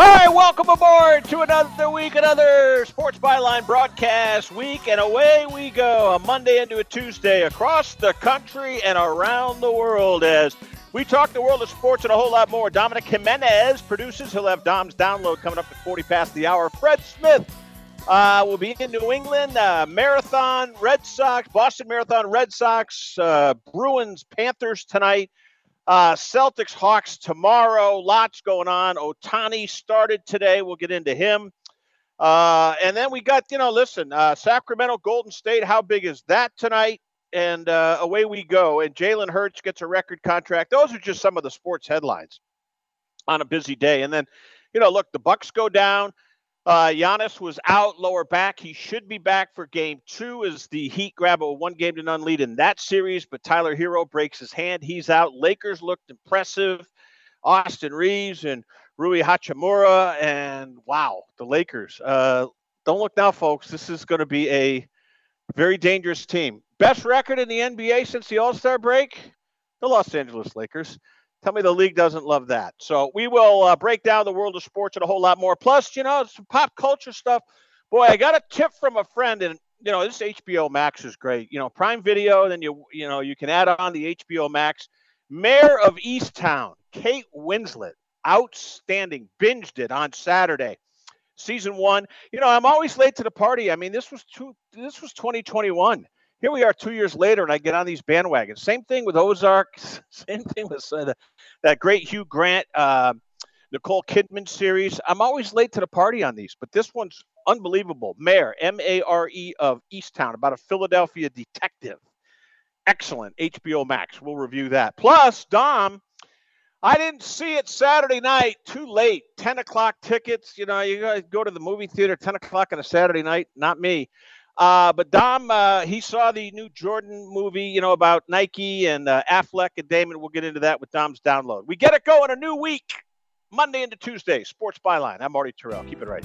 Hi, welcome aboard to another week, another Sports Byline broadcast week, and away we go. A Monday into a Tuesday across the country and around the world as we talk the world of sports and a whole lot more. Dominic Jimenez produces. He'll have Dom's download coming up at 40 past the hour. Fred Smith uh, will be in New England. Uh, Marathon, Red Sox, Boston Marathon, Red Sox, uh, Bruins, Panthers tonight. Uh, Celtics, Hawks tomorrow. Lots going on. Ohtani started today. We'll get into him. Uh, and then we got, you know, listen, uh, Sacramento, Golden State. How big is that tonight? And uh, away we go. And Jalen Hurts gets a record contract. Those are just some of the sports headlines on a busy day. And then, you know, look, the Bucks go down. Uh, Giannis was out, lower back. He should be back for game two as the Heat grab a one game to none lead in that series, but Tyler Herro breaks his hand. He's out. Lakers looked impressive. Austin Reaves and Rui Hachimura. And wow, the Lakers. Uh, don't look now, folks. This is going to be a very dangerous team. Best record in the NBA since the All Star break? The Los Angeles Lakers. Tell me the league doesn't love that. So we will uh, break down the world of sports and a whole lot more. Plus, you know, some pop culture stuff. Boy, I got a tip from a friend, and you know, this HBO Max is great. You know, Prime Video, then you you know you can add on the HBO Max. Mare of Easttown, Kate Winslet, outstanding. Binged it on Saturday. Season one. You know, I'm always late to the party. I mean, this was two. This was 2021 here we are two years later, and I get on these bandwagons. Same thing with Ozark. Same thing with uh, that great Hugh Grant, uh, Nicole Kidman series. I'm always late to the party on these, but this one's unbelievable. Mare, M A R E of Easttown, about a Philadelphia detective. Excellent. HBO Max. We'll review that. Plus, Dom, I didn't see it Saturday night. Too late. 10 o'clock tickets. You know, you guys go to the movie theater 10 o'clock on a Saturday night. Not me. Uh, but Dom, uh, he saw the new Jordan movie, you know, about Nike and uh, Affleck and Damon. We'll get into that with Dom's download. We get it going a new week, Monday into Tuesday. Sports Byline. I'm Marty Tirrell. Keep it right.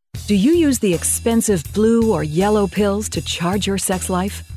Do you use the expensive blue or yellow pills to charge your sex life?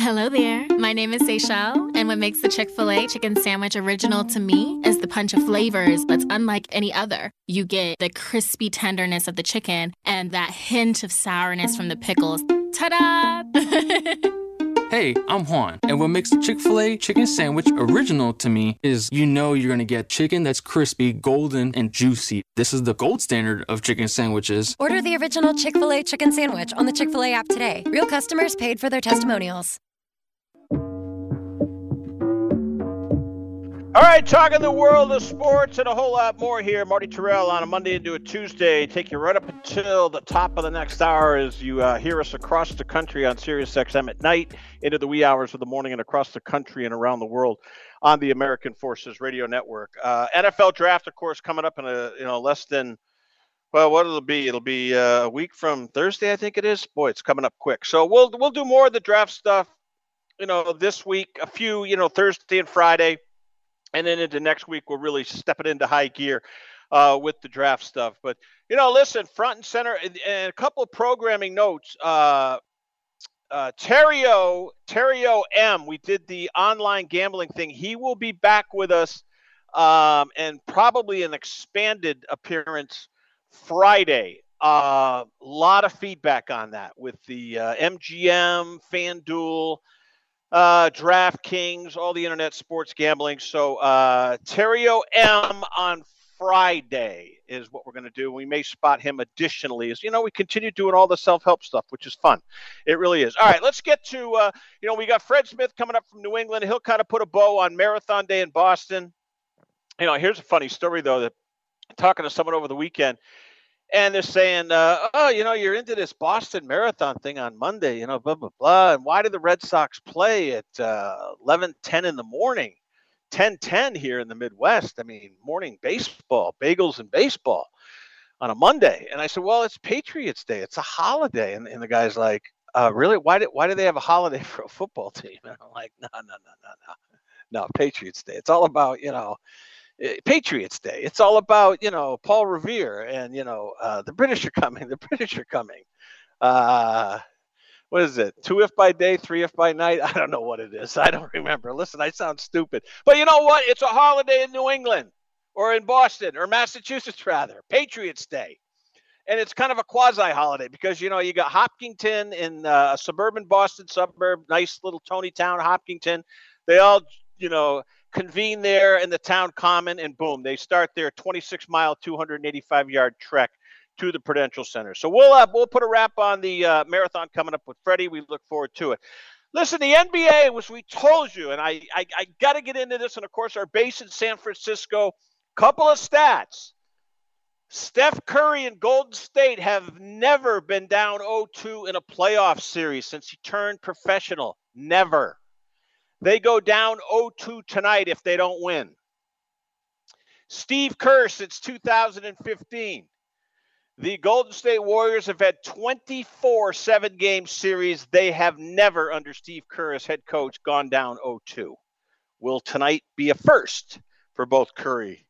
Hello there. My name is Seychelle, and what makes the Chick fil A chicken sandwich original to me is the punch of flavors that's unlike any other. You get the crispy tenderness of the chicken and that hint of sourness from the pickles. Ta da! Hey, I'm Juan, and what makes the Chick fil A chicken sandwich original to me is you know you're gonna get chicken that's crispy, golden, and juicy. This is the gold standard of chicken sandwiches. Order the original Chick fil A chicken sandwich on the Chick fil A app today. Real customers paid for their testimonials. All right, talking the world of sports and a whole lot more here. Marty Tirrell on a Monday into a Tuesday. Take you right up until the top of the next hour as you uh, hear us across the country on Sirius XM at night, into the wee hours of the morning, and across the country and around the world on the American Forces Radio Network. Uh, NFL draft, of course, coming up in a you know less than well, what it'll be? It'll be uh, a week from Thursday, I think it is. Boy, it's coming up quick. So we'll we'll do more of the draft stuff, you know, this week. A few, you know, Thursday and Friday and then into next week we're really stepping into high gear uh, with the draft stuff. But you know, listen, front and center, and, and a couple of programming notes. Uh, uh, Terrio, Terrio M, we did the online gambling thing. He will be back with us, um, and probably an expanded appearance Friday. A uh, lot of feedback on that with the uh, MGM, FanDuel uh, DraftKings, all the internet sports gambling. So uh, Terrio M on Friday is what we're going to do. We may spot him additionally as you know we continue doing all the self-help stuff, which is fun. It really is. All right, let's get to uh, you know we got Fred Smith coming up from New England. He'll kind of put a bow on Marathon Day in Boston. You know, here's a funny story though that talking to someone over the weekend and they're saying, uh, "Oh, you know, you're into this Boston Marathon thing on Monday, you know, blah blah blah." And why do the Red Sox play at uh, 11, 10 in the morning, 10, 10 here in the Midwest? I mean, morning baseball, bagels and baseball on a Monday. And I said, "Well, it's Patriots Day. It's a holiday." And, and the guy's like, uh, "Really? Why did why do they have a holiday for a football team?" And I'm like, "No, no, no, no, no, no, Patriots Day. It's all about you know." Eh, Patriots Day. It's all about you know Paul Revere and you know uh, the British are coming. The British are coming. Uh, what is it? Two if by day, three if by night. I don't know what it is. I don't remember. Listen, I sound stupid, but you know what? It's a holiday in New England or in Boston or Massachusetts rather. Patriots Day. And it's kind of a quasi holiday because you know you got Hopkinton in uh, a suburban Boston suburb, nice little Tony town, Hopkinton. They all, you know, convene there in the town common, and boom, they start their 26 mile, 285 yard trek to the Prudential Center. So we'll uh, we'll put a wrap on the uh, marathon coming up with Freddie. We look forward to it. Listen, the NBA was we told you, and I I, I got to get into this, and of course our base in San Francisco. Couple of stats. Steph Curry and Golden State have never been down 0-2 in a playoff series since he turned professional. Never. They go down 0 2 tonight if they don't win. Steve Kerr since 2015. The Golden State Warriors have had 24 seven game series. They have never, under Steve Kerr as head coach, gone down 0 2. Will tonight be a first for both Curry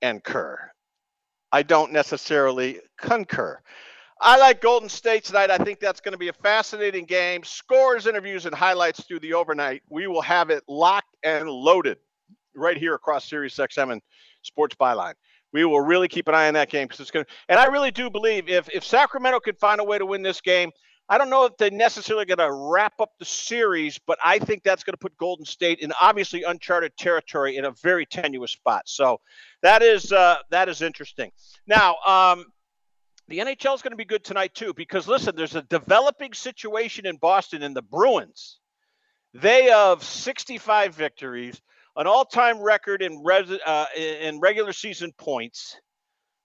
and Kerr? I don't necessarily concur. I like Golden State tonight. I think that's going to be a fascinating game. Scores, interviews, and highlights through the overnight. We will have it locked and loaded right here across Sirius XM and Sports Byline. We will really keep an eye on that game because it's going to. And I really do believe if if Sacramento could find a way to win this game, I don't know if they're necessarily going to wrap up the series, but I think that's going to put Golden State in obviously uncharted territory in a very tenuous spot. So that is uh, that is interesting. Now, um, the NHL is going to be good tonight too because listen, there's a developing situation in Boston in the Bruins. They have 65 victories, an all-time record in res- uh, in regular season points,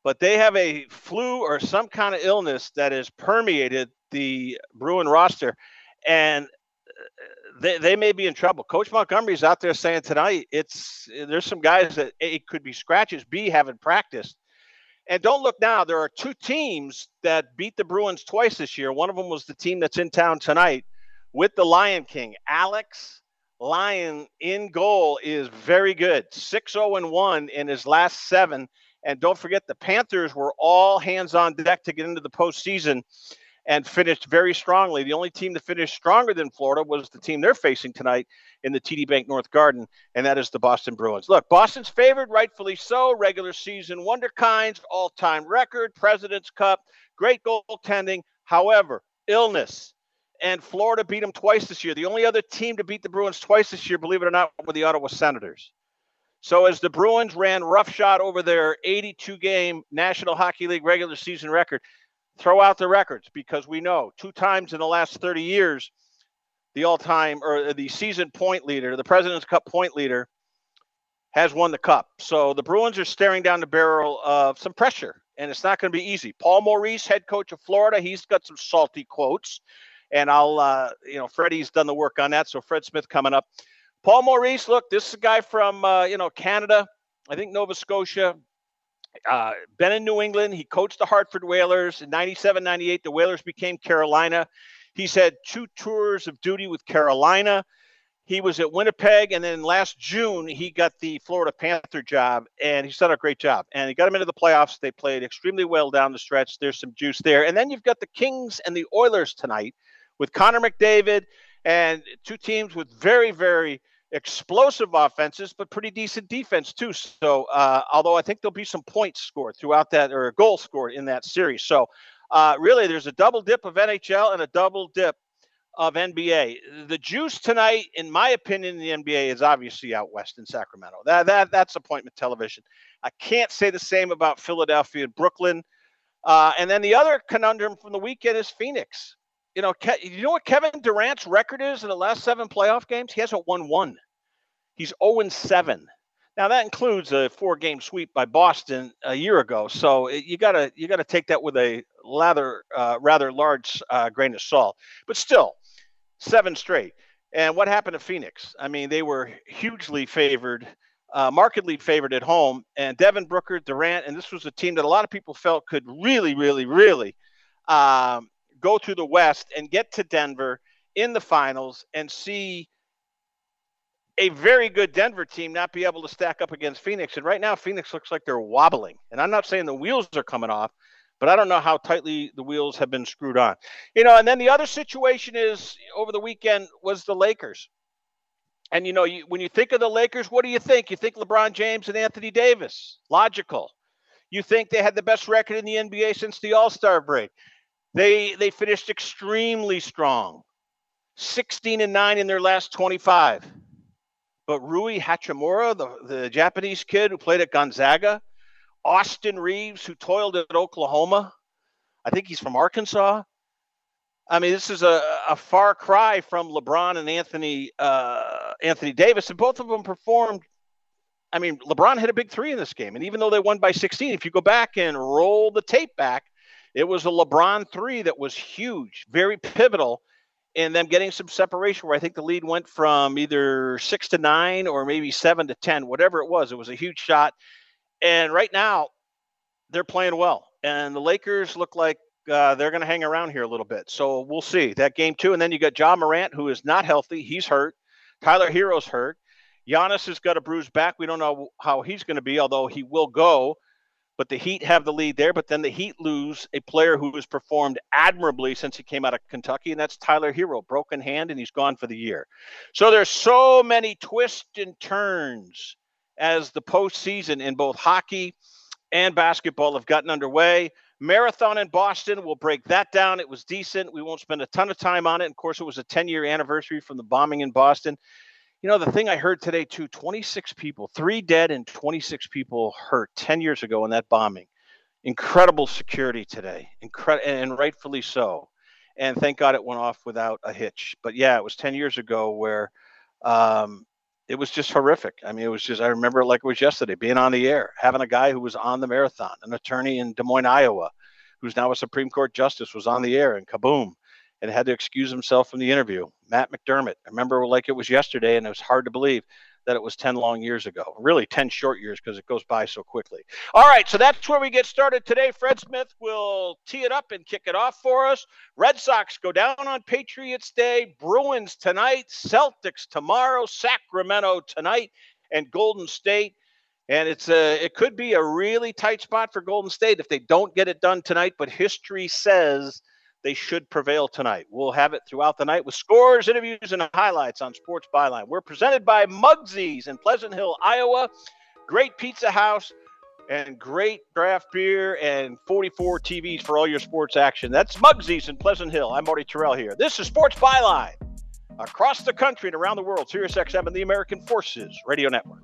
but they have a flu or some kind of illness that has permeated the Bruin roster, and uh, they, they may be in trouble. Coach Montgomery's out there saying tonight it's there's some guys that a could be scratches, b haven't practiced. And don't look now. There are two teams that beat the Bruins twice this year. One of them was the team that's in town tonight with the Lion King. Alex Lyon in goal is very good. 6 0 1 in his last seven. And don't forget, the Panthers were all hands on deck to get into the postseason and finished very strongly. The only team that finished stronger than Florida was the team they're facing tonight in the TD Bank North Garden, and that is the Boston Bruins. Look, Boston's favored, rightfully so. Regular season wonder kinds, all time record, President's Cup, great goaltending. However, illness. And Florida beat them twice this year. The only other team to beat the Bruins twice this year, believe it or not, were the Ottawa Senators. So as the Bruins ran roughshod over their 82 game National Hockey League regular season record, throw out the records because we know two times in the last 30 years, the all time or the season point leader, the President's Cup point leader, has won the cup. So the Bruins are staring down the barrel of some pressure, and it's not going to be easy. Paul Maurice, head coach of Florida, he's got some salty quotes, and I'll, uh, you know, Freddie's done the work on that. So Fred Smith coming up. Paul Maurice, look, this is a guy from, uh, you know, Canada, I think Nova Scotia, uh, been in New England. He coached the Hartford Whalers in 97 98. The Whalers became Carolina. He's had two tours of duty with Carolina. He was at Winnipeg, and then last June he got the Florida Panther job, and he's done a great job. And he got him into the playoffs. They played extremely well down the stretch. There's some juice there, and then you've got the Kings and the Oilers tonight with Connor McDavid and two teams with very, very explosive offenses, but pretty decent defense too. So, uh, although I think there'll be some points scored throughout that, or a goal scored in that series. So, uh, really, there's a double dip of NHL and a double dip of NBA. The juice tonight, in my opinion, in the NBA is obviously out west in Sacramento. That that that's appointment television. I can't say the same about Philadelphia and Brooklyn. Uh, and then the other conundrum from the weekend is Phoenix you know, Ke- you know what Kevin Durant's record is in the last seven playoff games? He hasn't won one. He's 0 7. Now that includes a four-game sweep by Boston a year ago. So you gotta you gotta take that with a rather uh, rather large uh, grain of salt. But still, seven straight. And what happened to Phoenix? I mean, they were hugely favored, uh, markedly favored at home. And Devin Booker, Durant, and this was a team that a lot of people felt could really, really, really um, go through the West and get to Denver in the finals and see a very good Denver team not be able to stack up against Phoenix. And right now, Phoenix looks like they're wobbling. And I'm not saying the wheels are coming off, but I don't know how tightly the wheels have been screwed on. You know, and then the other situation is over the weekend was the Lakers. And you know, you, when you think of the Lakers, what do you think? You think LeBron James and Anthony Davis. Logical. You think they had the best record in the NBA since the All Star break. They they finished extremely strong. 16 and 9 in their last 25. But Rui Hachimura, the, the Japanese kid who played at Gonzaga, Austin Reaves, who toiled at Oklahoma, I think he's from Arkansas. I mean, this is a, a far cry from LeBron and Anthony uh, Anthony Davis, and both of them performed. I mean, LeBron hit a big three in this game, and even though they won by 16, if you go back and roll the tape back, it was a LeBron three that was huge, very pivotal and them getting some separation where I think the lead went from either six to nine or maybe seven to 10, whatever it was. It was a huge shot. And right now, they're playing well. And the Lakers look like uh, they're going to hang around here a little bit. So we'll see that game too. And then you got Ja Morant, who is not healthy. He's hurt. Tyler Herro's hurt. Giannis has got a bruised back. We don't know how he's going to be, although he will go. But the Heat have the lead there. But then the Heat lose a player who has performed admirably since he came out of Kentucky, and that's Tyler Herro, Broken hand, and he's gone for the year. So there's so many twists and turns as the postseason in both hockey and basketball have gotten underway. Marathon in Boston, we'll break that down. It was decent. We won't spend a ton of time on it. Of course, it was a 10 year anniversary from the bombing in Boston. You know, the thing I heard today, too 26 people, three dead and 26 people hurt 10 years ago in that bombing. Incredible security today, Incredible, and rightfully so. And thank God it went off without a hitch. But yeah, it was 10 years ago where um, it was just horrific. I mean, it was just, I remember it like it was yesterday, being on the air, having a guy who was on the marathon, an attorney in Des Moines, Iowa, who's now a Supreme Court justice, was on the air and kaboom, and had to excuse himself from the interview. Matt McDermott, I remember like it was yesterday, and it was hard to believe that it was 10 long years ago. Really 10 short years because it goes by so quickly. All right, so that's where we get started today. Fred Smith will tee it up and kick it off for us. Red Sox go down on Patriots Day, Bruins tonight, Celtics tomorrow, Sacramento tonight, and Golden State. And it's a it could be a really tight spot for Golden State if they don't get it done tonight, but history says they should prevail tonight. We'll have it throughout the night with scores, interviews, and highlights on Sports Byline. We're presented by Mugsy's in Pleasant Hill, Iowa. Great pizza house and great draft beer and 44 TVs for all your sports action. That's Mugsy's in Pleasant Hill. I'm Marty Tirrell here. This is Sports Byline across the country and around the world. Sirius XM and the American Forces Radio Network.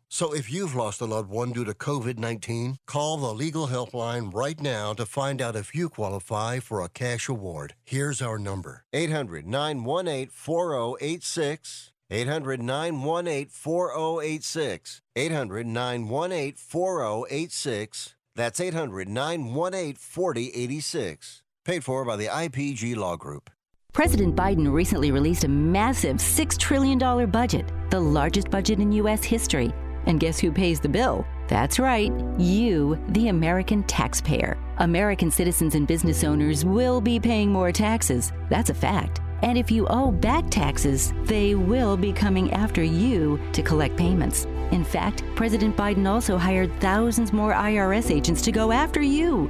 So if you've lost a loved one due to COVID 19, call the legal helpline right now to find out if you qualify for a cash award. Here's our number 800 918 4086. 800 918 4086. 800 918 4086. That's 800 918 4086. Paid for by the IPG Law Group. President Biden recently released a massive $6 trillion budget, the largest budget in U.S. history. And guess who pays the bill? That's right, you, the American taxpayer. American citizens and business owners will be paying more taxes. That's a fact. And if you owe back taxes, they will be coming after you to collect payments. In fact, President Biden also hired thousands more IRS agents to go after you.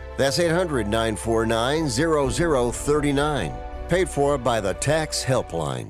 That's 800 949 0039. Paid for by the Tax Helpline.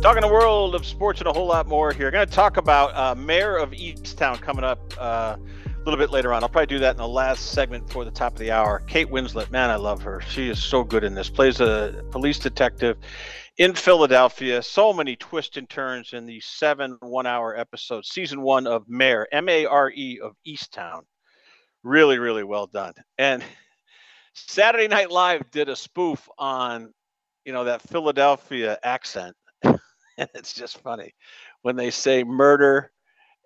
Talking the world of sports and a whole lot more here. Going to talk about uh, Mare of Easttown coming up uh, a little bit later on. I'll probably do that in the last segment for the top of the hour. Kate Winslet, man, I love her. She is so good in this. Plays a police detective in Philadelphia. So many twists and turns in the seven one-hour episode, Season one of Mare M-A-R-E of Easttown. Really, really well done. And Saturday Night Live did a spoof on, you know, that Philadelphia accent and it's just funny when they say murder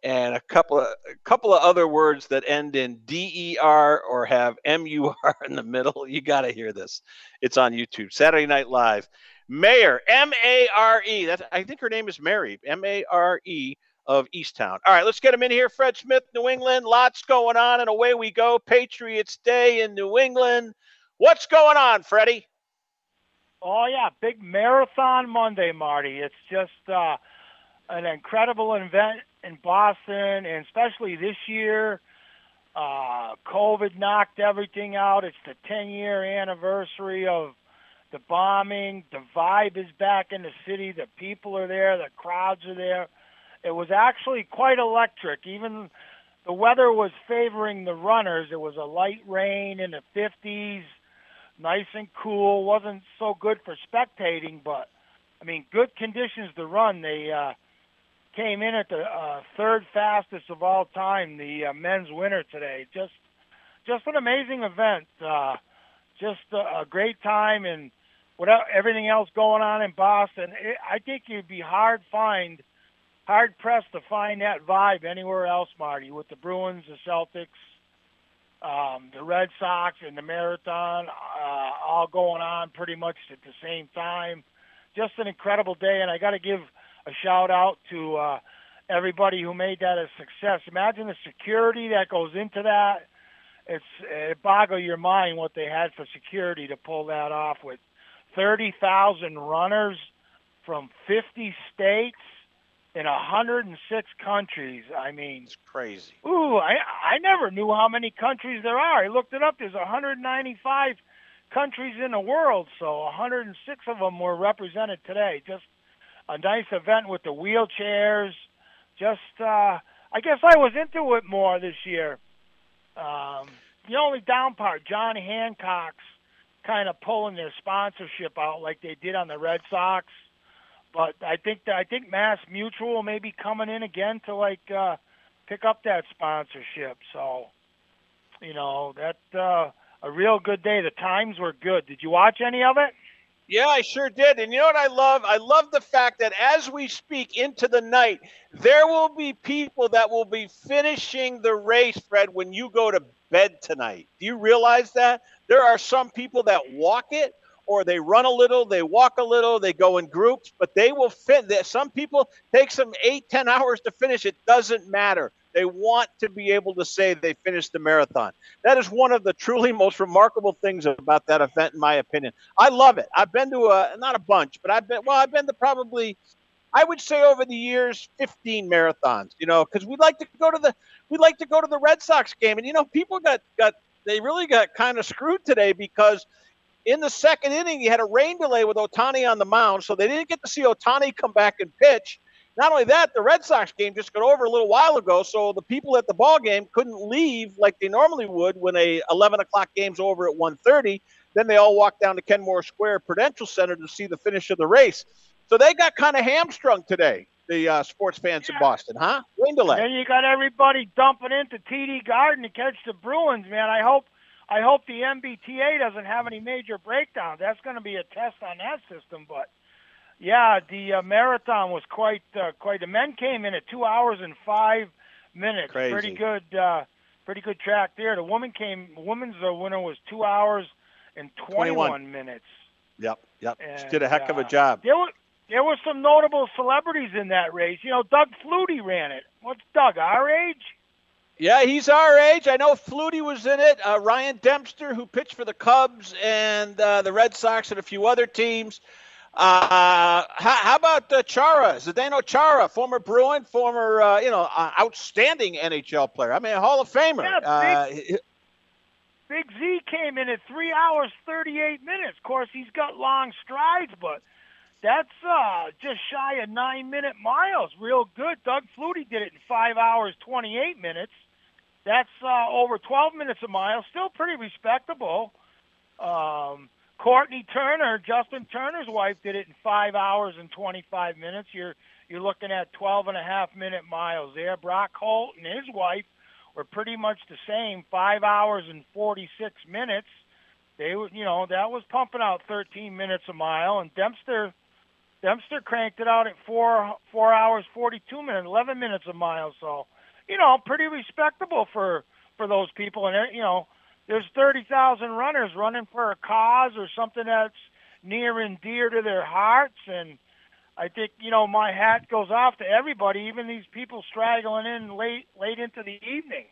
and a couple of a couple of other words that end in der or have mur in the middle. You got to hear this. It's on YouTube. Saturday Night Live. Mare M A R E. I think her name is Mary M A R E of Easttown. All right, let's get him in here. Fred Smith, New England. Lots going on, and away we go. Patriots Day in New England. What's going on, Freddie? Oh yeah, big marathon Monday, Marty. It's just uh, an incredible event in Boston, and especially this year. Uh, COVID knocked everything out. It's the 10 year anniversary of the bombing. The vibe is back in the city. The people are there. The crowds are there. It was actually quite electric. Even the weather was favoring the runners. It was a light rain in the 50s nice and cool. wasn't so good for spectating, but I mean, good conditions to run. They uh, came in at the uh, third fastest of all time, the uh, men's winner today. Just, just an amazing event. Uh, just a, a great time, and without everything else going on in Boston, it, I think you'd be hard find, hard pressed to find that vibe anywhere else, Marty. With the Bruins, the Celtics um, the Red Sox and the marathon uh, all going on pretty much at the same time. Just an incredible day, and I got to give a shout out to uh, everybody who made that a success. Imagine the security that goes into that. It's it boggle your mind what they had for security to pull that off with 30,000 runners from 50 states in 106 countries. I mean, it's crazy. Ooh, I I never knew how many countries there are. I looked it up. There's 195 countries in the world, so 106 of them were represented today. Just a nice event with the wheelchairs. Just, uh, I guess I was into it more this year. Um, the only down part, John Hancock's kind of pulling their sponsorship out like they did on the Red Sox but I think that, I think Mass Mutual may be coming in again to like uh, pick up that sponsorship. So, you know, that uh, a real good day. The times were good. Did you watch any of it? Yeah, I sure did. And you know what I love? I love the fact that as we speak into the night, there will be people that will be finishing the race, Fred, when you go to bed tonight. Do you realize that? There are some people that walk it, or they run a little, they walk a little, they go in groups, but they will fit. Some people take some eight, ten hours to finish. It doesn't matter. They want to be able to say they finished the marathon. That is one of the truly most remarkable things about that event, in my opinion. I love it. I've been to a not a bunch, but I've been well. I've been to probably, I would say over the years, 15 marathons. You know, because we like to go to the we like to go to the Red Sox game, and you know, people got got they really got kind of screwed today because in the second inning, you had a rain delay with Ohtani on the mound, so they didn't get to see Ohtani come back and pitch. Not only that, the Red Sox game just got over a little while ago, so the people at the ball game couldn't leave like they normally would when a 11 o'clock game's over at 1:30. Then they all walked down to Kenmore Square Prudential Center to see the finish of the race. So they got kind of hamstrung today, the uh, sports fans yeah. in Boston, huh? Rain delay. And you got everybody dumping into TD Garden to catch the Bruins, man. I hope I hope the MBTA doesn't have any major breakdowns. That's going to be a test on that system. But yeah, the uh, marathon was quite uh, quite. The men came in at two hours and five minutes. Crazy. Pretty good. Uh, pretty good track there. The woman came. Women's uh, winner was two hours and 21, 21. minutes. Yep, yep. And, she did a heck of a uh, job. There were there were some notable celebrities in that race. You know, Doug Flutie ran it. What's Doug? Our age? Yeah, he's our age. I know Flutie was in it. Uh, Ryan Dempster, who pitched for the Cubs and uh, the Red Sox and a few other teams. Uh, how, how, about uh, Chara, Zdeno Chara, former Bruin, former uh, you know uh, outstanding NHL player. I mean, a Hall of Famer. Yeah, uh, Big, Big Z came in at three hours thirty eight minutes. Of course, he's got long strides, but that's uh, just shy of nine minute miles. Real good. Doug Flutie did it in five hours twenty eight minutes. That's uh, over 12 minutes a mile. Still pretty respectable. Um, Kourtney Turner, Justin Turner's wife, did it in five hours and 25 minutes. You're you're looking at 12 and a half minute miles there. Brock Holt and his wife were pretty much the same, five hours and 46 minutes. They were, you know, that was pumping out 13 minutes a mile, and Dempster Dempster cranked it out at four four hours 42 minutes, 11 minutes a mile. So you know, pretty respectable for for those people. And you know, there's thirty thousand runners running for a cause or something that's near and dear to their hearts. And I think you know, my hat goes off to everybody, even these people straggling in late late into the evening.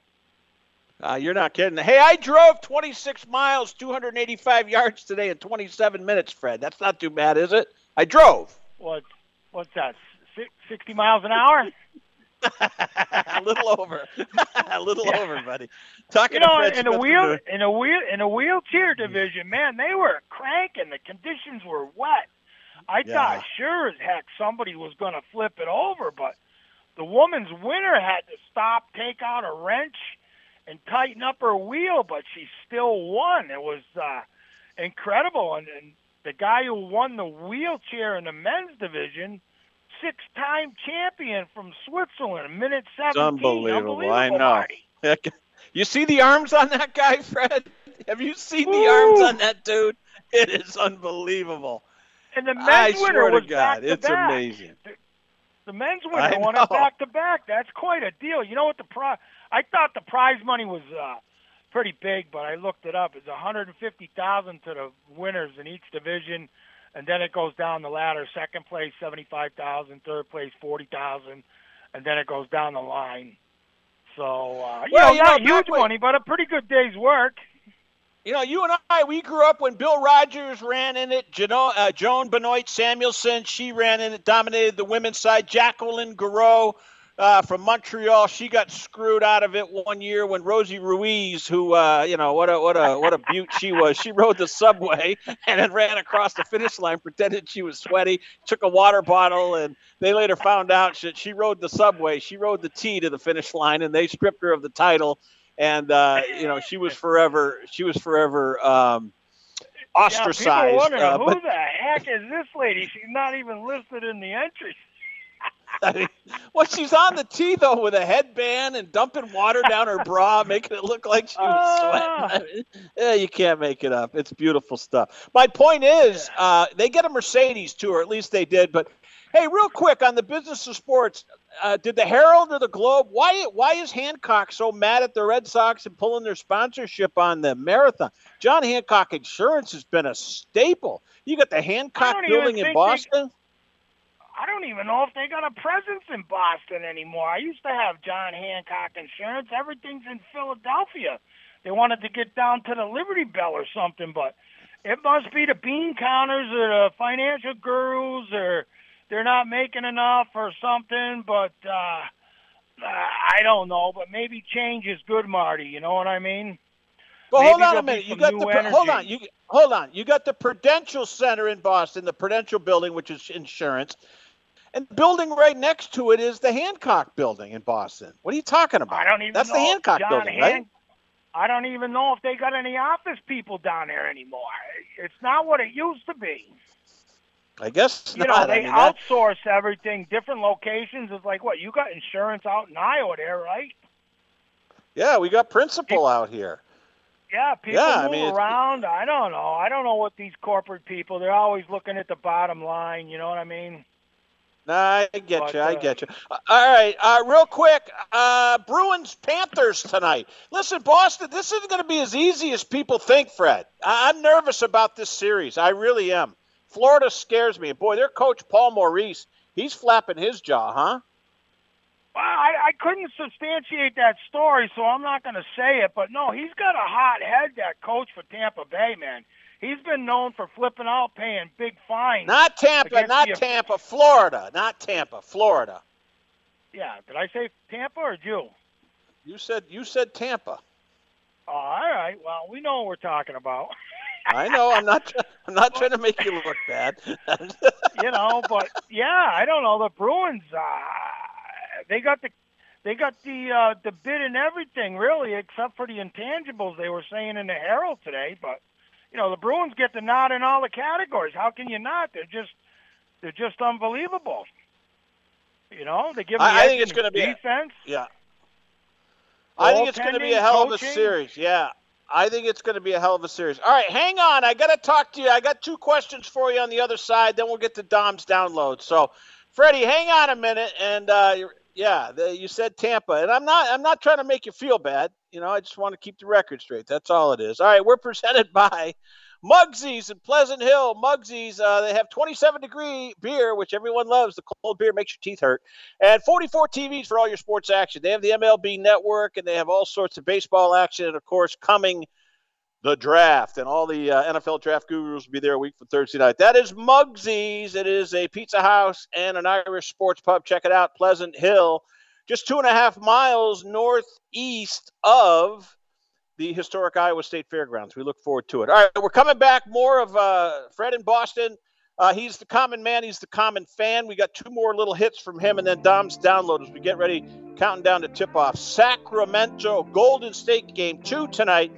Uh, you're not kidding. Hey, I drove 26 miles, 285 yards today in 27 minutes, Fred. That's not too bad, is it? I drove. What? What's that? 60 miles an hour? A little over, a little yeah. over, buddy. Talking you know, to Fred in a wheel, in a wheel, in a wheelchair division, man, they were cranking. The conditions were wet. I yeah. thought sure as heck somebody was going to flip it over, but the woman's winner had to stop, take out a wrench, and tighten up her wheel, but she still won. It was uh, incredible, and, and the guy who won the wheelchair in the men's division six-time champion from Switzerland, a minute 17. It's unbelievable. unbelievable I know. Marty. You see the arms on that guy, Fred? Have you seen the arms on that dude? It is unbelievable. And the men's I winner was God, back it's to back. amazing. The, the men's winner won it back to back. That's quite a deal. You know what the prize? I thought the prize money was uh, pretty big, but I looked it up. It's 150,000 to the winners in each division and then it goes down the ladder. Second place, seventy-five thousand. Third place, forty thousand, and then it goes down the line. So uh, you know, not know, huge money, but a pretty good day's work. You know, you and I, we grew up when Bill Rodgers ran in it. Joan, uh, Joan Benoit Samuelson, she ran in it, dominated the women's side. Jacqueline Gareau uh, from Montreal. She got screwed out of it one year when Rosie Ruiz, who uh, you know what a what a what a beaut she was, she rode the subway and then ran across the finish line, pretended she was sweaty, took a water bottle, and they later found out that she rode the subway. She rode the T to the finish line, and they stripped her of the title. And uh, you know she was forever she was forever um, ostracized. Yeah, people wondering uh, who but, the heck is this lady? She's not even listed in the entry. I mean, well, she's on the tee though with a headband and dumping water down her bra, making it look like she was sweating. I mean, yeah, you can't make it up. It's beautiful stuff. My point is, uh, they get a Mercedes too, or at least they did. But hey, real quick on the business of sports, uh, did the Herald or the Globe? Why why is Hancock so mad at the Red Sox and pulling their sponsorship on the marathon? John Hancock Insurance has been a staple. You got the Hancock building in Boston. They- I don't even know if they got a presence in Boston anymore. I used to have John Hancock Insurance. Everything's in Philadelphia. They wanted to get down to the Liberty Bell or something, but it must be the bean counters or the financial gurus or they're not making enough or something. But uh, I don't know. But maybe change is good, Marty. You know what I mean? Well, hold on a minute. You got the hold on. You hold on. You got the Prudential Center in Boston, the Prudential Building, which is insurance. And the building right next to it is the Hancock building in Boston. What are you talking about? I don't even That's the Hancock John building, Han- right? I don't even know if they got any office people down there anymore. It's not what it used to be. I guess you not. know they I mean, outsource that... everything. Different locations. It's like what you got insurance out in Iowa there, right? Yeah, we got principal out here. Yeah, people yeah, move I mean, around. I don't know. I don't know what these corporate people. They're always looking at the bottom line. You know what I mean? Nah, I get but, you. I uh, get you. Uh, all right, uh, real quick, uh, Bruins Panthers tonight. Listen, Boston, this isn't going to be as easy as people think, Fred. I- I'm nervous about this series. I really am. Florida scares me. Boy, their coach Paul Maurice, he's flapping his jaw, huh? Well, I, I couldn't substantiate that story, so I'm not going to say it. But no, he's got a hot head, that coach for Tampa Bay, man. He's been known for flipping out, paying big fines. Not Tampa, not the, Tampa, Florida, not Tampa, Florida. Yeah, did I say Tampa or you? You said you said Tampa. Oh, all right. Well, we know what we're talking about. I know. I'm not. I'm not trying to make you look bad. you know, but yeah, I don't know. The Bruins, uh, they got the, they got the uh, the bid and everything, really, except for the intangibles they were saying in the Herald today. But you know, the Bruins get the nod in all the categories. How can you not? They're just they're just unbelievable. You know, they give. I, I think it's going to be defense. A, yeah. I think it's going to be a hell coaching. of a series. Yeah. I think it's going to be a hell of a series. All right, hang on. I got to talk to you. I got two questions for you on the other side. Then we'll get to Dom's download. So, Freddie, hang on a minute. And uh, yeah, the, you said Tampa, and I'm not. I'm not trying to make you feel bad. You know, I just want to keep the record straight. That's all it is. All right, we're presented by Mugsy's in Pleasant Hill. Mugsy's, uh, they have 27 degree beer, which everyone loves. The cold beer makes your teeth hurt, and 44 TVs for all your sports action. They have the MLB Network, and they have all sorts of baseball action, and of course, coming the draft, and all the uh, NFL draft gurus will be there a week from Thursday night. That is Mugsy's. It is a pizza house and an Irish sports pub. Check it out, Pleasant Hill just two and a half miles northeast of the historic Iowa State Fairgrounds. We look forward to it. All right, we're coming back. More of uh, Fred in Boston. Uh, he's the common man. He's the common fan. We got two more little hits from him, and then Dom's download as we get ready, counting down to tip off. Sacramento Golden State game two tonight,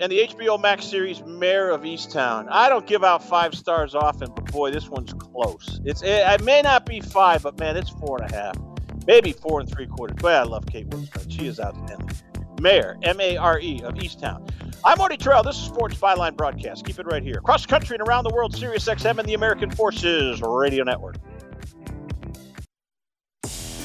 and the HBO Max series Mare of Easttown. I don't give out five stars often, but boy, this one's close. It's it, it may not be five, but man, it's four and a half maybe four and three quarters. But I love Kate Winslet. She is outstanding. Mare, M A R E, of Easttown. I'm Marty Tirrell. This is Sports Byline Broadcast. Keep it right here. Across the country and around the world, Sirius XM and the American Forces Radio Network.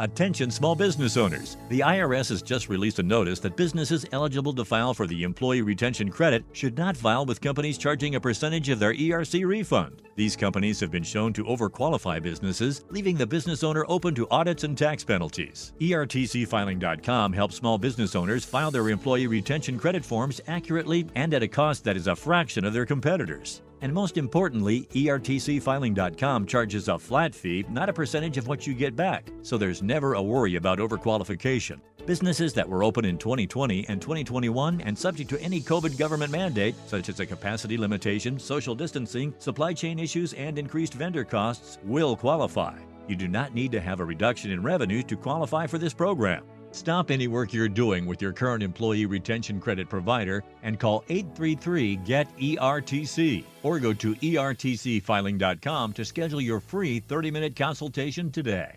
Attention small business owners. The IRS has just released a notice that businesses eligible to file for the Employee Retention Credit should not file with companies charging a percentage of their ERC refund. These companies have been shown to overqualify businesses, leaving the business owner open to audits and tax penalties. ERTCfiling.com helps small business owners file their Employee Retention Credit forms accurately and at a cost that is a fraction of their competitors. And most importantly, ERTCfiling.com charges a flat fee, not a percentage of what you get back, so there's never a worry about overqualification. Businesses that were open in 2020 and 2021 and subject to any COVID government mandate, such as a capacity limitation, social distancing, supply chain issues, and increased vendor costs, will qualify. You do not need to have a reduction in revenue to qualify for this program. Stop any work you're doing with your current employee retention credit provider and call 833 GET ERTC or go to ERTCfiling.com to schedule your free 30 minute consultation today.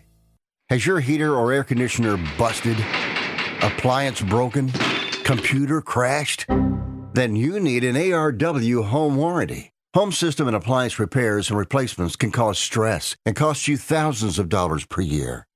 Has your heater or air conditioner busted? Appliance broken? Computer crashed? Then you need an ARW home warranty. Home system and appliance repairs and replacements can cause stress and cost you thousands of dollars per year.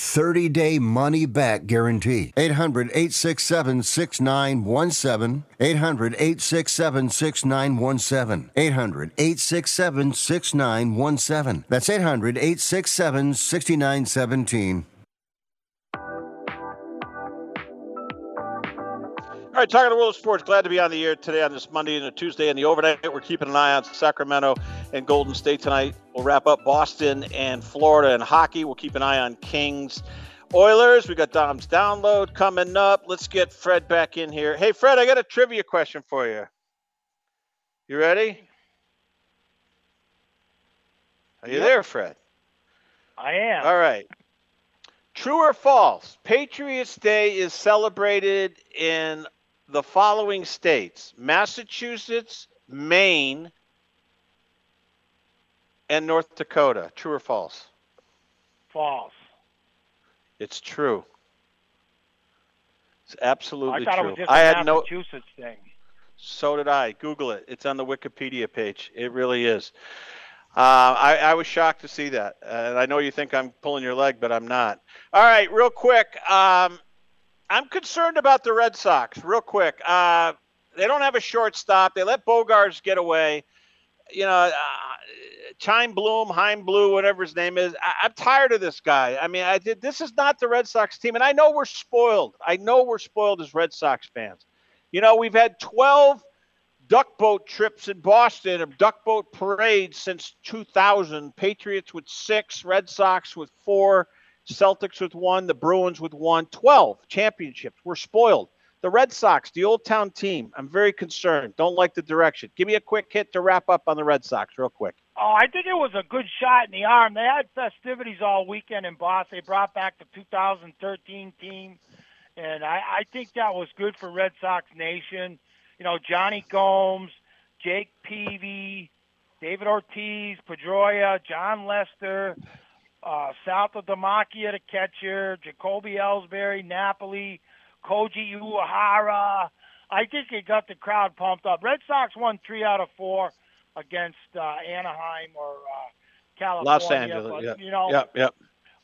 30 day money back guarantee. 800 867 6917. 800 867 6917. 800 867 6917. That's 800 867 6917. All right, talking to World of Sports. Glad to be on the air today on this Monday and a Tuesday. And the overnight, we're keeping an eye on Sacramento and Golden State tonight. We'll wrap up Boston and Florida and hockey. We'll keep an eye on Kings, Oilers. We got Dom's download coming up. Let's get Fred back in here. Hey, Fred, I got a trivia question for you. You ready? Are you Yep. there, Fred? I am. All right. True or false? Patriots Day is celebrated in the following states Massachusetts, Maine, and North Dakota. True or false? False. It's true. It's absolutely I thought true. it was just I a had no. Massachusetts thing. So did I. Google it. It's on the Wikipedia page. It really is. Uh, I, I was shocked to see that. And I know you think I'm pulling your leg, but I'm not. All right, real quick. Um, I'm concerned about the Red Sox. Real quick. Uh, they don't have a shortstop. They let Bogaerts get away. You know, uh, Chaim Bloom, Heim Blue, whatever his name is. I, I'm tired of this guy. I mean, I did. This is not the Red Sox team, and I know we're spoiled. I know we're spoiled as Red Sox fans. You know, we've had 12 duck boat trips in Boston, of duck boat parades since 2000. Patriots with six, Red Sox with four, Celtics with one, the Bruins with one. 12 championships. We're spoiled. The Red Sox, the old town team, I'm very concerned. Don't like the direction. Give me a quick hit to wrap up on the Red Sox, real quick. Oh, I think it was a good shot in the arm. They had festivities all weekend in Boston. They brought back the 2013 team, and I, I think that was good for Red Sox Nation. You know, Jonny Gomes, Jake Peavy, David Ortiz, Pedroia, Jon Lester, uh, Saltalamacchia, the catcher, Jacoby Ellsbury, Napoli, Koji Uehara. I think it got the crowd pumped up. Red Sox won three out of four against uh, Anaheim or uh, California. Los Angeles. but, Yep. You know, Yep. Yep.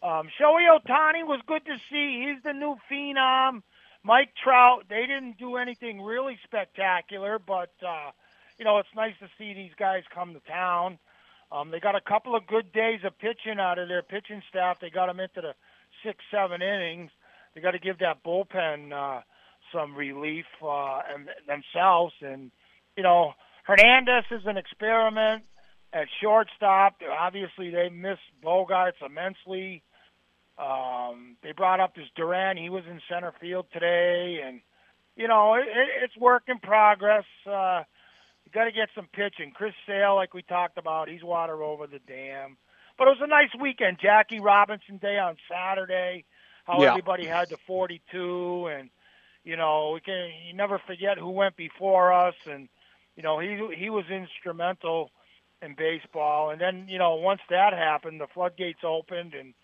um, Shohei Ohtani was good to see. He's the new phenom. Mike Trout, they didn't do anything really spectacular, but uh, you know it's nice to see these guys come to town. Um, they got a couple of good days of pitching out of their pitching staff. They got them into the six, seven innings. They got to give that bullpen uh, some relief uh, and themselves. And you know, Hernandez is an experiment at shortstop. Obviously, they miss Bogaerts immensely. Um, they brought up this Duran. He was in center field today, and you know it, it, it's work in progress. Uh, got to get some pitching. Chris Sale, like we talked about, he's water over the dam. But it was a nice weekend. Jackie Robinson Day on Saturday. How Yeah. everybody had the 42, and you know we can you never forget who went before us, and you know he he was instrumental in baseball. And then you know once that happened, the floodgates opened, and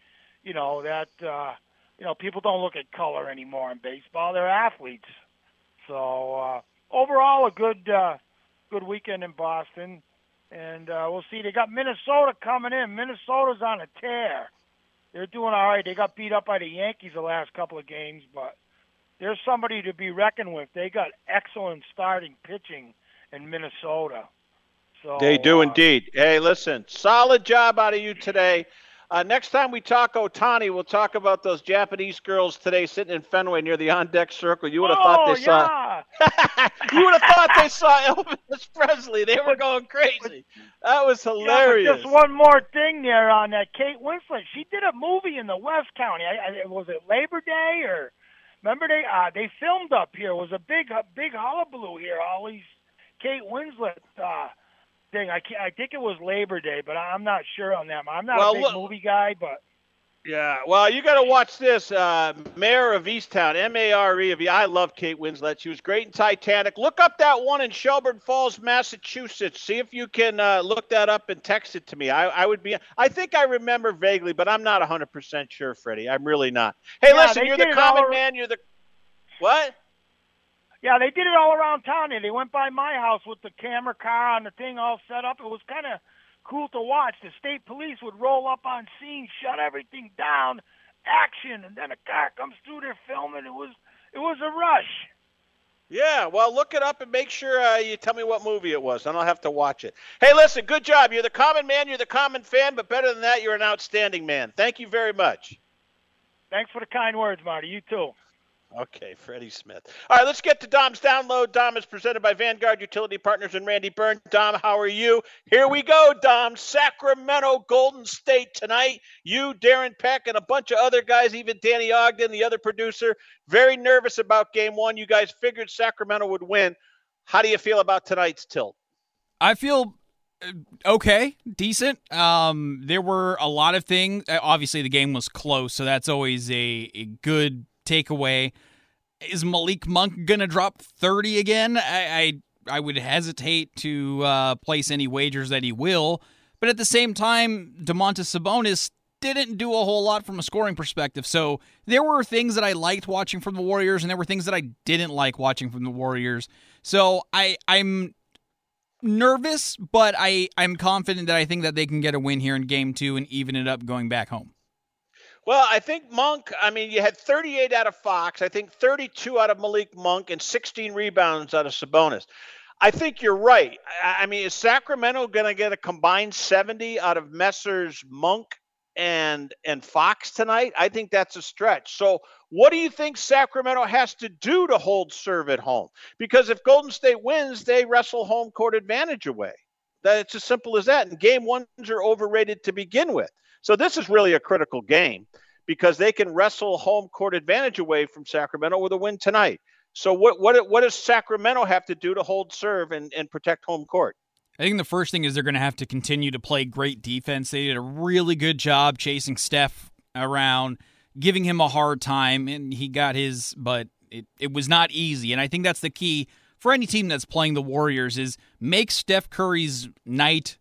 you know that uh, you know people don't look at color anymore in baseball. They're athletes. So uh, overall, a good uh, good weekend in Boston, and uh, we'll see. They got Minnesota coming in. Minnesota's on a tear. They're doing all right. They got beat up by the Yankees the last couple of games, but there's somebody to be reckoned with. They got excellent starting pitching in Minnesota. So They do uh, indeed. Hey, listen, solid job out of you today. Uh, next time we talk Ohtani, we'll talk about those Japanese girls today sitting in Fenway near the on deck circle. You would have thought Oh, they saw. you would have thought they saw Elvis Presley. They were going crazy. That was hilarious. but just one more thing there on that Kate Winslet. She did a movie in the West County. I, I, was it Labor Day or remember they uh, they filmed up here. It was a big a big hullabaloo here. All these Kate Winslet uh, thing. I can't, I think it was Labor Day, but I'm not sure on that. I'm not Well, a big look- movie guy, but Yeah, well, you got to watch this. Uh, Mare of Easttown, M A R E of E. I love Kate Winslet. She was great in Titanic. Look up that one in Shelburne Falls, Massachusetts. See if you can uh, look that up and text it to me. I, I, would be. I think I remember vaguely, but I'm not 100 percent sure, Freddie. I'm really not. Hey, Yeah, listen, you're the common all- man. You're the what? Yeah, they did it all around town here. They went by my house with the camera car and the thing all set up. It was kind of cool to watch. The state police would roll up on scene, shut everything down, action, and then a car comes through. They're filming. It was it was a rush. Yeah, well, look it up and make sure uh, you tell me what movie it was. Then I'll have to watch it. Hey, listen, good job. You're the common man. You're the common fan, but better than that, you're an outstanding man. Thank you very much. Thanks for the kind words, Marty. You too. Okay, Freddie Smith. All right, let's get to Dom's download. Dom is presented by Vanguard Utility Partners and Randy Byrne. Dom, how are you? Here we go, Dom. Sacramento, Golden State tonight. You, Darren Peck, and a bunch of other guys, even Danny Ogden, the other producer, very nervous about game one. You guys figured Sacramento would win. How do you feel about tonight's tilt? I feel uh, okay, decent. Um, there were a lot of things. uh, Obviously, the game was close, so that's always a, a good takeaway. Is Malik Monk gonna drop thirty again? I I, I would hesitate to uh, place any wagers that he will. But at the same time, Domantas Sabonis didn't do a whole lot from a scoring perspective. So there were things that I liked watching from the Warriors, and there were things that I didn't like watching from the Warriors. So I I'm nervous, but I I'm confident that I think that they can get a win here in game 2 and even it up going back home. Well, I think Monk, I mean, you had 38 out of Fox, I think 32 out of Malik Monk, and 16 rebounds out of Sabonis. I think you're right. I mean, is Sacramento going to get a combined 70 out of Messrs. Monk and and Fox tonight? I think that's a stretch. So, what do you think Sacramento has to do to hold serve at home? Because if Golden State wins, they wrestle home court advantage away. That it's as simple as that. And game ones are overrated to begin with. So this is really a critical game because they can wrestle home court advantage away from Sacramento with a win tonight. So what what what does Sacramento have to do to hold serve and, and protect home court? I think the first thing is they're going to have to continue to play great defense. They did a really good job chasing Steph around, giving him a hard time, and he got his, but it, it was not easy. And I think that's the key for any team that's playing the Warriors is make Steph Curry's night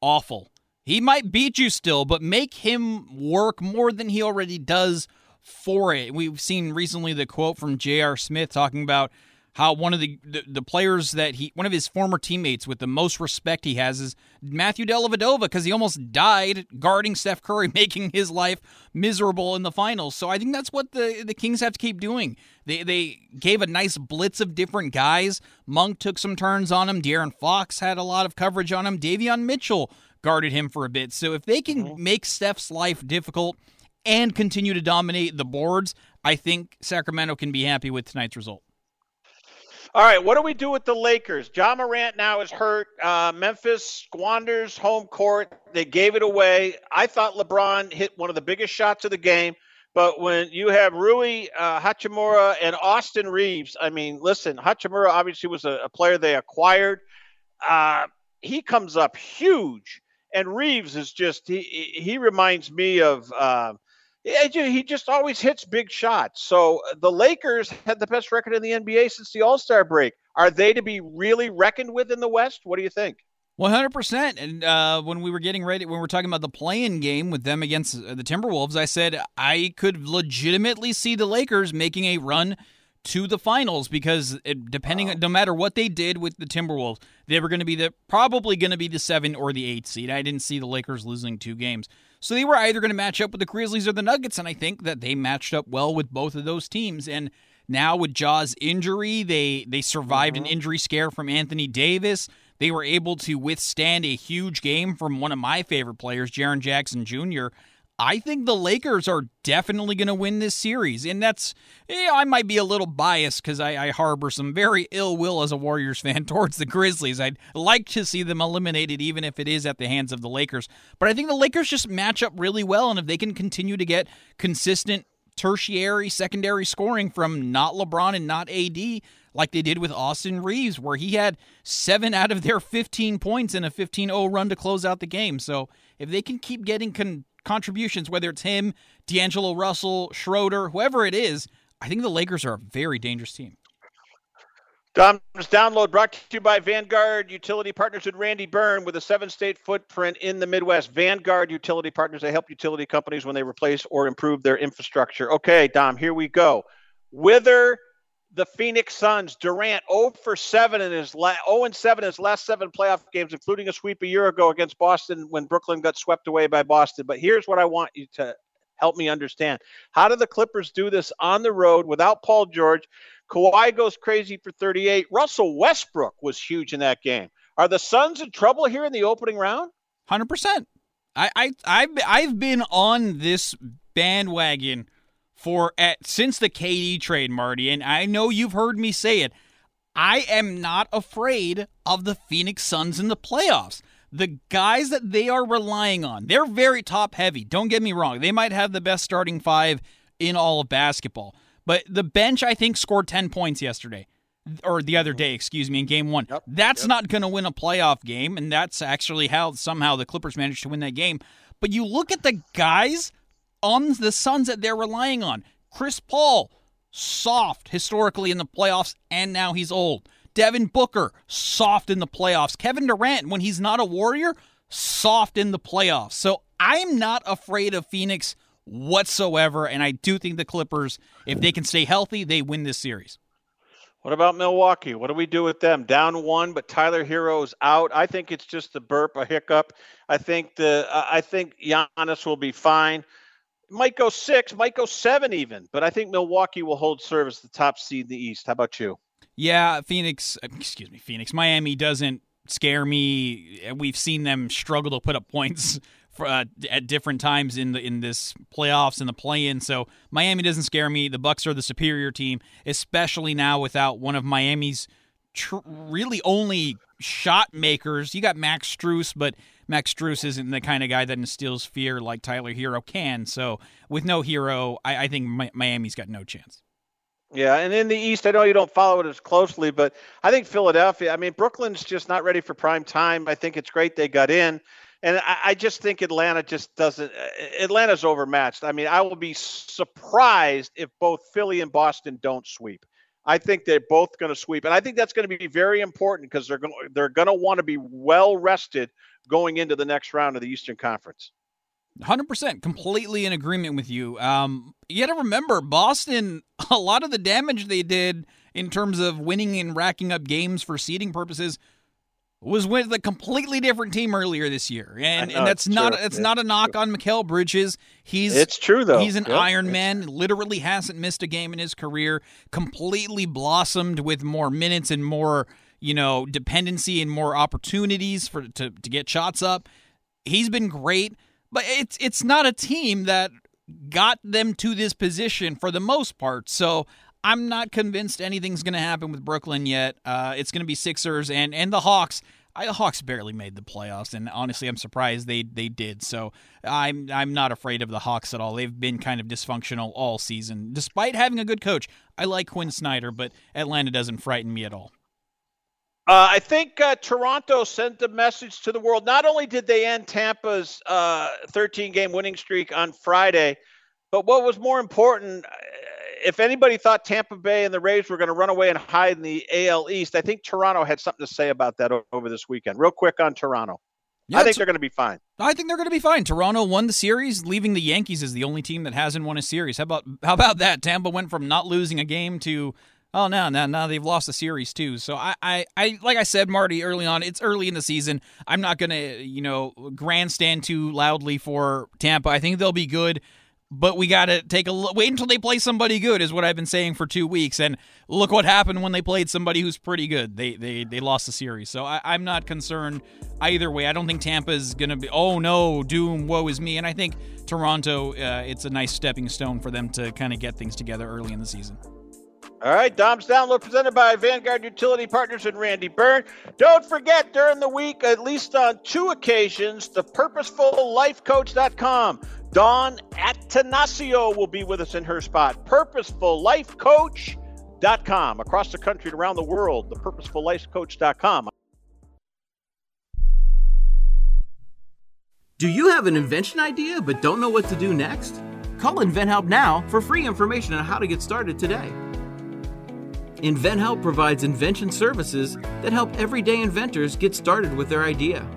awful. He might beat you still, but make him work more than he already does for it. We've seen recently the quote from J.R. Smith talking about how one of the, the, the players that he one of his former teammates with the most respect he has is Matthew Dellavedova because he almost died guarding Steph Curry, making his life miserable in the finals. So I think that's what the the Kings have to keep doing. They they gave a nice blitz of different guys. Monk took some turns on him. De'Aaron Fox had a lot of coverage on him. Davion Mitchell guarded him for a bit. So if they can make Steph's life difficult and continue to dominate the boards, I think Sacramento can be happy with tonight's result. All right, what do we do with the Lakers? Ja Morant now is hurt. Uh, Memphis squanders home court. They gave it away. I thought LeBron hit one of the biggest shots of the game. But when you have Rui uh, Hachimura and Austin Reaves, I mean, listen, Hachimura obviously was a, a player they acquired. Uh, he comes up huge, and Reaves is just he he reminds me of. Uh, he just always hits big shots. So uh, the Lakers had the best record in the NBA since the All Star break. Are they to be really reckoned with in the West? What do you think? One hundred percent. And uh, when we were getting ready, when we were talking about the play-in game with them against uh, the Timberwolves, I said I could legitimately see the Lakers making a run to the finals because it, depending, on no matter what they did with the Timberwolves, they were going to be the probably going to be the seven or the eight seed. I didn't see the Lakers losing two games, so they were either going to match up with the Grizzlies or the Nuggets, and I think that they matched up well with both of those teams. And now with Ja's injury, they they survived an mm-hmm. injury scare from Anthony Davis. They were able to withstand a huge game from one of my favorite players, Jaren Jackson Jr. I think the Lakers are definitely going to win this series. And that's, yeah, I might be a little biased because I, I harbor some very ill will as a Warriors fan towards the Grizzlies. I'd like to see them eliminated, even if it is at the hands of the Lakers. But I think the Lakers just match up really well. And if they can continue to get consistent tertiary, secondary scoring from not LeBron and not AD, like they did with Austin Reaves, where he had seven out of their 15 points in a 15 0 run to close out the game. So if they can keep getting con- contributions, whether it's him, D'Angelo Russell, Schroeder, whoever it is, I think the Lakers are a very dangerous team. Dom's download brought to you by Vanguard Utility Partners and Randy Byrne with a seven state footprint in the Midwest. Vanguard Utility Partners, they help utility companies when they replace or improve their infrastructure. Okay, Dom, here we go. Wither the Phoenix Suns, Durant 0 for 7 in his la- 0 and 7 in his last seven playoff games, including a sweep a year ago against Boston when Brooklyn got swept away by Boston. But here's what I want you to help me understand. How do the Clippers do this on the road without Paul George? Kawhi goes crazy for 38. Russell Westbrook was huge in that game. Are the Suns in trouble here in the opening round? Hundred percent. I I I've I've been on this bandwagon for at since the KD trade, Marty, and I know you've heard me say it. I am not afraid of the Phoenix Suns in the playoffs. The guys that they are relying on, they're very top heavy. Don't get me wrong. They might have the best starting five in all of basketball. But the bench, I think, scored 10 points yesterday, or the other day, excuse me, in game one. Yep, that's yep. not going to win a playoff game, and that's actually how somehow the Clippers managed to win that game. But you look at the guys on the Suns that they're relying on. Chris Paul, soft historically in the playoffs, and now he's old. Devin Booker, soft in the playoffs. Kevin Durant, when he's not a Warrior, soft in the playoffs. So I'm not afraid of Phoenix whatsoever. And I do think the Clippers, if they can stay healthy, they win this series. What about Milwaukee? What do we do with them? Down one, but Tyler Herro's out. I think it's just a burp, a hiccup. I think the I think Giannis will be fine. Might go six, might go seven even, but I think Milwaukee will hold serve as the top seed in the East. How about you? Yeah, Phoenix. Excuse me, Phoenix. Miami doesn't scare me. We've seen them struggle to put up points for, uh, at different times in the in this playoffs and the play-in. So Miami doesn't scare me. The Bucks are the superior team, especially now without one of Miami's tr- really only shot makers. You got Max Strus, but Max Strus isn't the kind of guy that instills fear like Tyler Herro can. So with no Herro, I, I think Miami's got no chance. Yeah, and in the East, I know you don't follow it as closely, but I think Philadelphia. I mean, Brooklyn's just not ready for prime time. I think it's great they got in. And I, I just think Atlanta just doesn't. Uh, Atlanta's overmatched. I mean, I will be surprised if both Philly and Boston don't sweep. I think they're both going to sweep, and I think that's going to be very important because they're going they're going to want to be well rested going into the next round of the Eastern Conference. 100% completely in agreement with you. Um, you got to remember, Boston, a lot of the damage they did in terms of winning and racking up games for seeding purposes was with a completely different team earlier this year, and, and that's not true. it's not a knock true. on Mikal Bridges. He's it's true though. He's an yep. Iron Man. Literally hasn't missed a game in his career. Completely blossomed with more minutes and more you know dependency and more opportunities for to to get shots up. He's been great, but it's it's not a team that got them to this position for the most part. So I'm not convinced anything's going to happen with Brooklyn yet. Uh, it's going to be Sixers and and the Hawks. I, the Hawks barely made the playoffs, and honestly, I'm surprised they they did. So I'm I'm not afraid of the Hawks at all. They've been kind of dysfunctional all season, despite having a good coach. I like Quin Snyder, but Atlanta doesn't frighten me at all. Uh, I think uh, Toronto sent a message to the world. Not only did they end Tampa's 13 uh, game winning streak on Friday, but what was more important, if anybody thought Tampa Bay and the Rays were going to run away and hide in the AL East, I think Toronto had something to say about that over this weekend. Real quick on Toronto. Yeah, I think they're going to be fine. I think they're going to be fine. Toronto won the series, leaving the Yankees as the only team that hasn't won a series. How about how about that? Tampa went from not losing a game to oh now now now they've lost the series too. So I, I I like I said, Marty, early on, it's early in the season. I'm not going to you know grandstand too loudly for Tampa. I think they'll be good but we got to take a look. Wait until they play somebody good, is what I've been saying for two weeks. And look what happened when they played somebody who's pretty good. They they they lost the series. So I, am not concerned either way. I don't think Tampa is to be. Oh no, doom, woe is me. And I think Toronto, uh, it's a nice stepping stone for them to kind of get things together early in the season. All right, Dom's Download presented by Vanguard Utility Partners and Randy Byrne. Don't forget, during the week, at least on two occasions, the purposefullifecoach.com Dawn Attanasio will be with us in her spot. PurposefulLifeCoach.com. Across the country and around the world, the PurposefulLifeCoach.com. Do you have an invention idea but don't know what to do next? Call InventHelp now for free information on how to get started today. InventHelp provides invention services that help everyday inventors get started with their idea.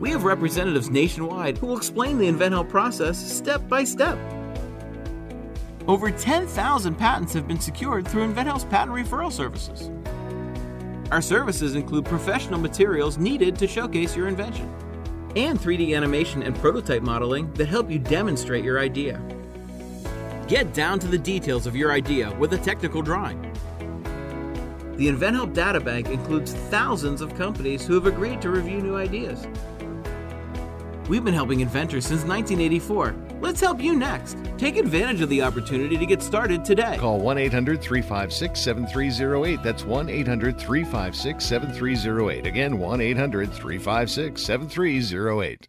We have representatives nationwide who will explain the InventHelp process step by step. Over 10,000 patents have been secured through InventHelp's patent referral services. Our services include professional materials needed to showcase your invention and 3D animation and prototype modeling that help you demonstrate your idea. Get down to the details of your idea with a technical drawing. The InventHelp Databank includes thousands of companies who have agreed to review new ideas. We've been helping inventors since 1984. Let's help you next. Take advantage of the opportunity to get started today. Call 1 800 356 7308. That's 1 800 356 7308. Again, 1 800 356 7308.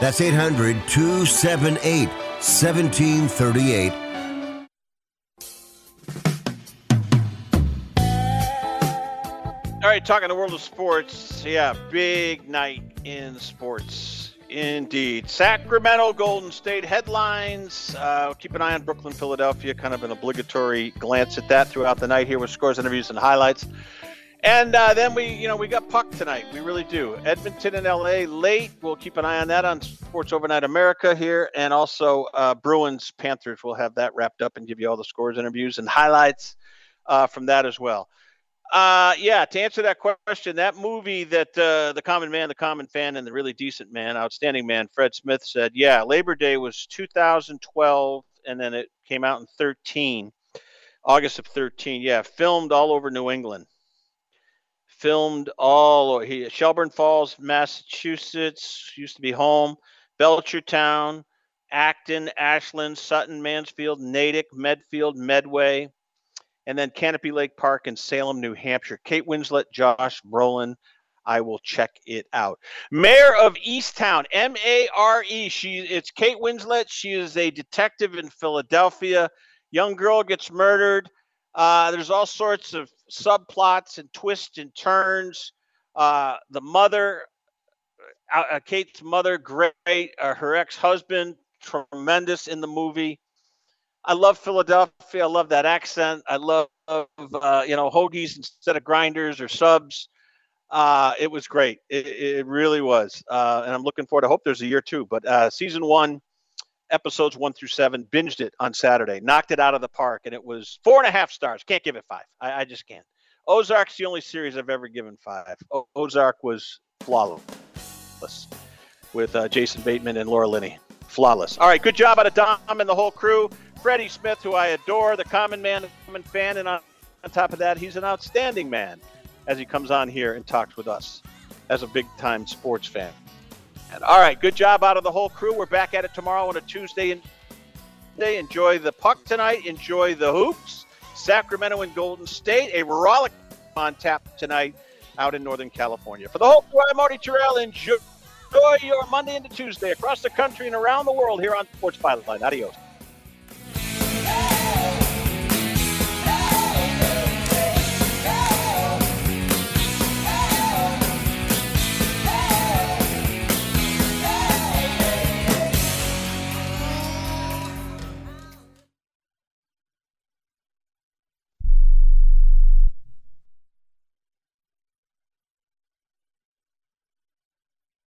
That's 800 278 1738. All right, talking the world of sports. Yeah, big night in sports. Indeed. Sacramento Golden State headlines. Uh, keep an eye on Brooklyn, Philadelphia. Kind of an obligatory glance at that throughout the night here with scores, interviews, and highlights. And uh, then we, you know, we got puck tonight. We really do. Edmonton and LA late. We'll keep an eye on that on Sports Overnight America here, and also uh, Bruins Panthers. We'll have that wrapped up and give you all the scores, interviews, and highlights uh, from that as well. Uh, yeah, to answer that question, that movie that uh, the common man, the common fan, and the really decent man, outstanding man, Fred Smith said, yeah, Labor Day was 2012, and then it came out in 13, August of 13. Yeah, filmed all over New England filmed all he Shelburne Falls, Massachusetts used to be home, Belchertown, Acton, Ashland, Sutton, Mansfield, Natick, Medfield, Medway, and then Canobie Lake Park in Salem, New Hampshire. Kate Winslet, Josh Brolin. I will check it out. Mare of Easttown, M A R E. She it's Kate Winslet. She is a detective in Philadelphia. Young girl gets murdered. Uh, there's all sorts of subplots and twists and turns. Uh, the mother, uh, uh Kate's mother, great. Uh, her ex-husband, tremendous in the movie. I love Philadelphia. I love that accent. I love, uh, you know, hoagies instead of grinders or subs. Uh it was great. It, it really was. Uh, and I'm looking forward. I hope there's a year two. But uh season one, episodes one through seven, binged it on Saturday, knocked it out of the park, and it was four and a half stars. Can't give it five. I, I just can't. Ozark's the only series I've ever given five. O- Ozark was flawless with uh, Jason Bateman and Laura Linney. flawless. All right, good job out of Dom and the whole crew. Freddie Smith, who I adore, the common man, common fan, and on, on top of that, he's an outstanding man as he comes on here and talks with us as a big time sports fan. All right, good job out of the whole crew. We're back at it tomorrow on a Tuesday and day. Enjoy the puck tonight. Enjoy the hoops. Sacramento and Golden State. A rollick on tap tonight out in Northern California. For the whole crew, I'm Marty Tirrell. Enjoy your Monday into Tuesday across the country and around the world here on Sports Byline. Adios.